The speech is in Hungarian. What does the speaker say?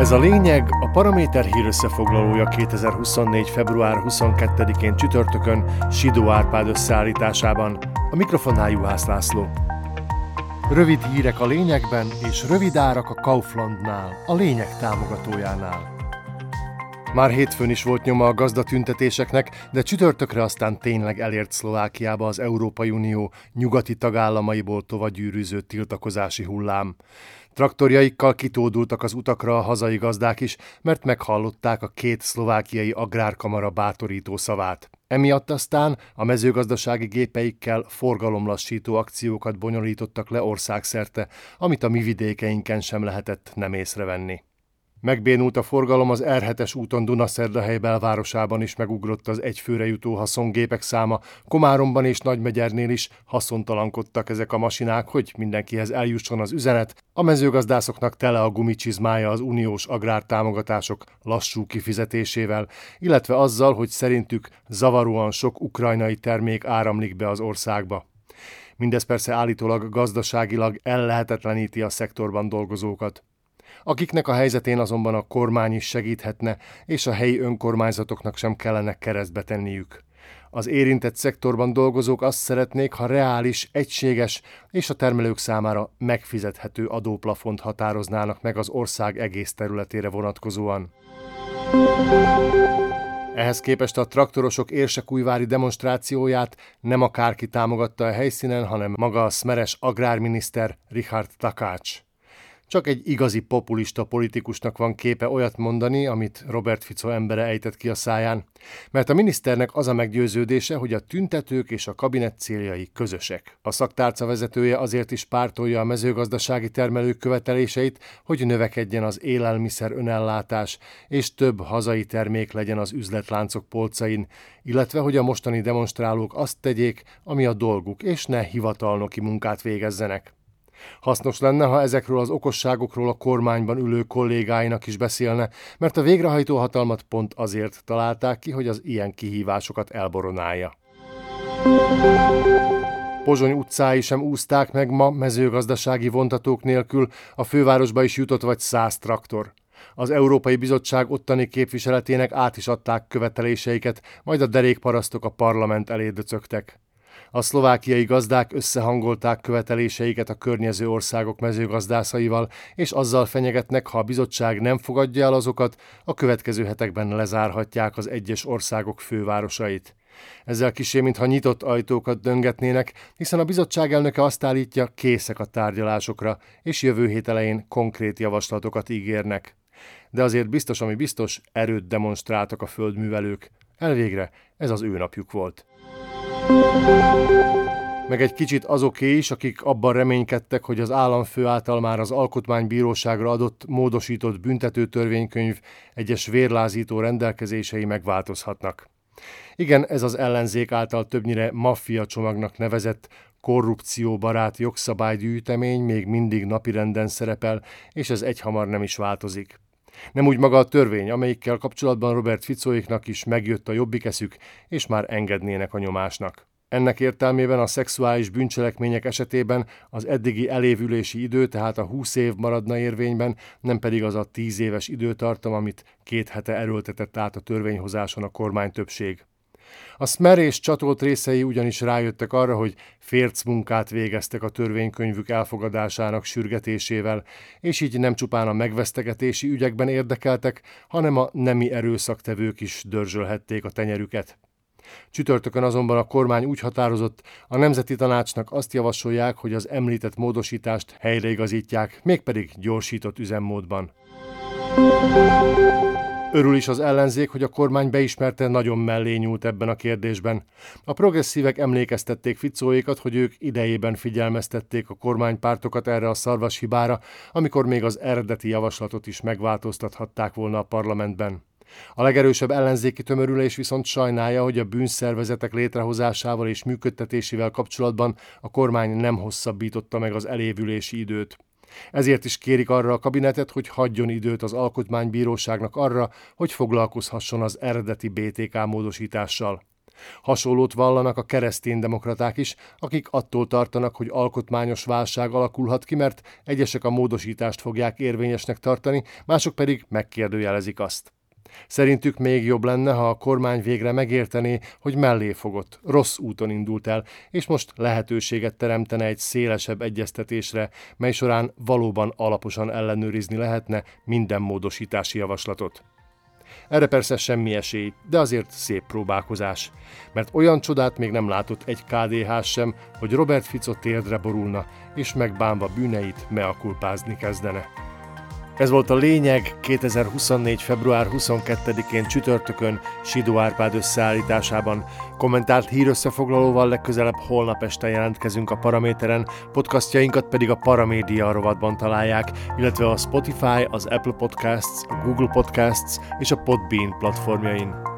Ez a lényeg a Paraméter hír összefoglalója 2024. február 22-én csütörtökön Sidó Árpád összeállításában. A mikrofonnál Juhász László. Rövid hírek a lényegben és rövid árak a Kauflandnál, a lényeg támogatójánál. Már hétfőn is volt nyoma a gazdatüntetéseknek, de csütörtökre aztán tényleg elért Szlovákiába az Európai Unió nyugati tagállamaiból tovagyűrűző tiltakozási hullám. Traktorjaikkal kitódultak az utakra a hazai gazdák is, mert meghallották a két szlovákiai agrárkamara bátorító szavát. Emiatt aztán a mezőgazdasági gépeikkel forgalomlassító akciókat bonyolítottak le országszerte, amit a mi vidékeinken sem lehetett nem észrevenni. Megbénult a forgalom az R7-es úton Dunaszerdahely belvárosában is megugrott az egyfőre jutó haszongépek száma, Komáromban és Nagymegyernél is haszontalankodtak ezek a masinák, hogy mindenkihez eljusson az üzenet, a mezőgazdászoknak tele a gumicsizmája az uniós agrártámogatások lassú kifizetésével, illetve azzal, hogy szerintük zavaróan sok ukrajnai termék áramlik be az országba. Mindez persze állítólag gazdaságilag ellehetetleníti a szektorban dolgozókat akiknek a helyzetén azonban a kormány is segíthetne, és a helyi önkormányzatoknak sem kellene keresztbe tenniük. Az érintett szektorban dolgozók azt szeretnék, ha reális, egységes és a termelők számára megfizethető adóplafont határoznának meg az ország egész területére vonatkozóan. Ehhez képest a traktorosok érsekújvári demonstrációját nem akárki támogatta a helyszínen, hanem maga a szmeres agrárminiszter Richard Takács. Csak egy igazi populista politikusnak van képe olyat mondani, amit Robert Fico embere ejtett ki a száján, mert a miniszternek az a meggyőződése, hogy a tüntetők és a kabinet céljai közösek. A szaktárca vezetője azért is pártolja a mezőgazdasági termelők követeléseit, hogy növekedjen az élelmiszer önellátás, és több hazai termék legyen az üzletláncok polcain, illetve hogy a mostani demonstrálók azt tegyék, ami a dolguk, és ne hivatalnoki munkát végezzenek. Hasznos lenne, ha ezekről az okosságokról a kormányban ülő kollégáinak is beszélne, mert a végrehajtó hatalmat pont azért találták ki, hogy az ilyen kihívásokat elboronálja. Pozsony utcái sem úzták meg ma mezőgazdasági vontatók nélkül, a fővárosba is jutott vagy száz traktor. Az Európai Bizottság ottani képviseletének át is adták követeléseiket, majd a derékparasztok a parlament elé döcögtek. A szlovákiai gazdák összehangolták követeléseiket a környező országok mezőgazdászaival, és azzal fenyegetnek, ha a bizottság nem fogadja el azokat, a következő hetekben lezárhatják az egyes országok fővárosait. Ezzel kisé, mintha nyitott ajtókat döngetnének, hiszen a bizottság elnöke azt állítja, készek a tárgyalásokra, és jövő hét elején konkrét javaslatokat ígérnek. De azért biztos, ami biztos, erőt demonstráltak a földművelők. Elvégre ez az ő napjuk volt. Meg egy kicsit azoké is, akik abban reménykedtek, hogy az államfő által már az alkotmánybíróságra adott módosított büntetőtörvénykönyv egyes vérlázító rendelkezései megváltozhatnak. Igen, ez az ellenzék által többnyire maffia csomagnak nevezett korrupcióbarát jogszabálygyűjtemény még mindig napirenden szerepel, és ez egyhamar nem is változik. Nem úgy maga a törvény, amelyikkel kapcsolatban Robert Ficóiknak is megjött a jobbikeszük, és már engednének a nyomásnak. Ennek értelmében a szexuális bűncselekmények esetében az eddigi elévülési idő, tehát a 20 év maradna érvényben, nem pedig az a 10 éves időtartam, amit két hete erőltetett át a törvényhozáson a kormány többség. A Smer és csatolt részei ugyanis rájöttek arra, hogy férc munkát végeztek a törvénykönyvük elfogadásának sürgetésével, és így nem csupán a megvesztegetési ügyekben érdekeltek, hanem a nemi erőszaktevők is dörzsölhették a tenyerüket. Csütörtökön azonban a kormány úgy határozott, a Nemzeti Tanácsnak azt javasolják, hogy az említett módosítást helyreigazítják, mégpedig gyorsított üzemmódban. Örül is az ellenzék, hogy a kormány beismerte, nagyon mellé nyúlt ebben a kérdésben. A progresszívek emlékeztették Ficóékat, hogy ők idejében figyelmeztették a kormánypártokat erre a szarvas hibára, amikor még az eredeti javaslatot is megváltoztathatták volna a parlamentben. A legerősebb ellenzéki tömörülés viszont sajnálja, hogy a bűnszervezetek létrehozásával és működtetésével kapcsolatban a kormány nem hosszabbította meg az elévülési időt. Ezért is kérik arra a kabinetet, hogy hagyjon időt az alkotmánybíróságnak arra, hogy foglalkozhasson az eredeti BTK módosítással. Hasonlót vallanak a kereszténydemokraták is, akik attól tartanak, hogy alkotmányos válság alakulhat ki, mert egyesek a módosítást fogják érvényesnek tartani, mások pedig megkérdőjelezik azt. Szerintük még jobb lenne, ha a kormány végre megértené, hogy mellé fogott, rossz úton indult el, és most lehetőséget teremtene egy szélesebb egyeztetésre, mely során valóban alaposan ellenőrizni lehetne minden módosítási javaslatot. Erre persze semmi esély, de azért szép próbálkozás. Mert olyan csodát még nem látott egy KDH sem, hogy Robert Fico térdre borulna, és megbánva bűneit meakulpázni kezdene. Ez volt a lényeg 2024. február 22-én csütörtökön Sidó Árpád összeállításában. Kommentált hírösszefoglalóval legközelebb holnap este jelentkezünk a Paraméteren, podcastjainkat pedig a Paramédia rovatban találják, illetve a Spotify, az Apple Podcasts, a Google Podcasts és a Podbean platformjain.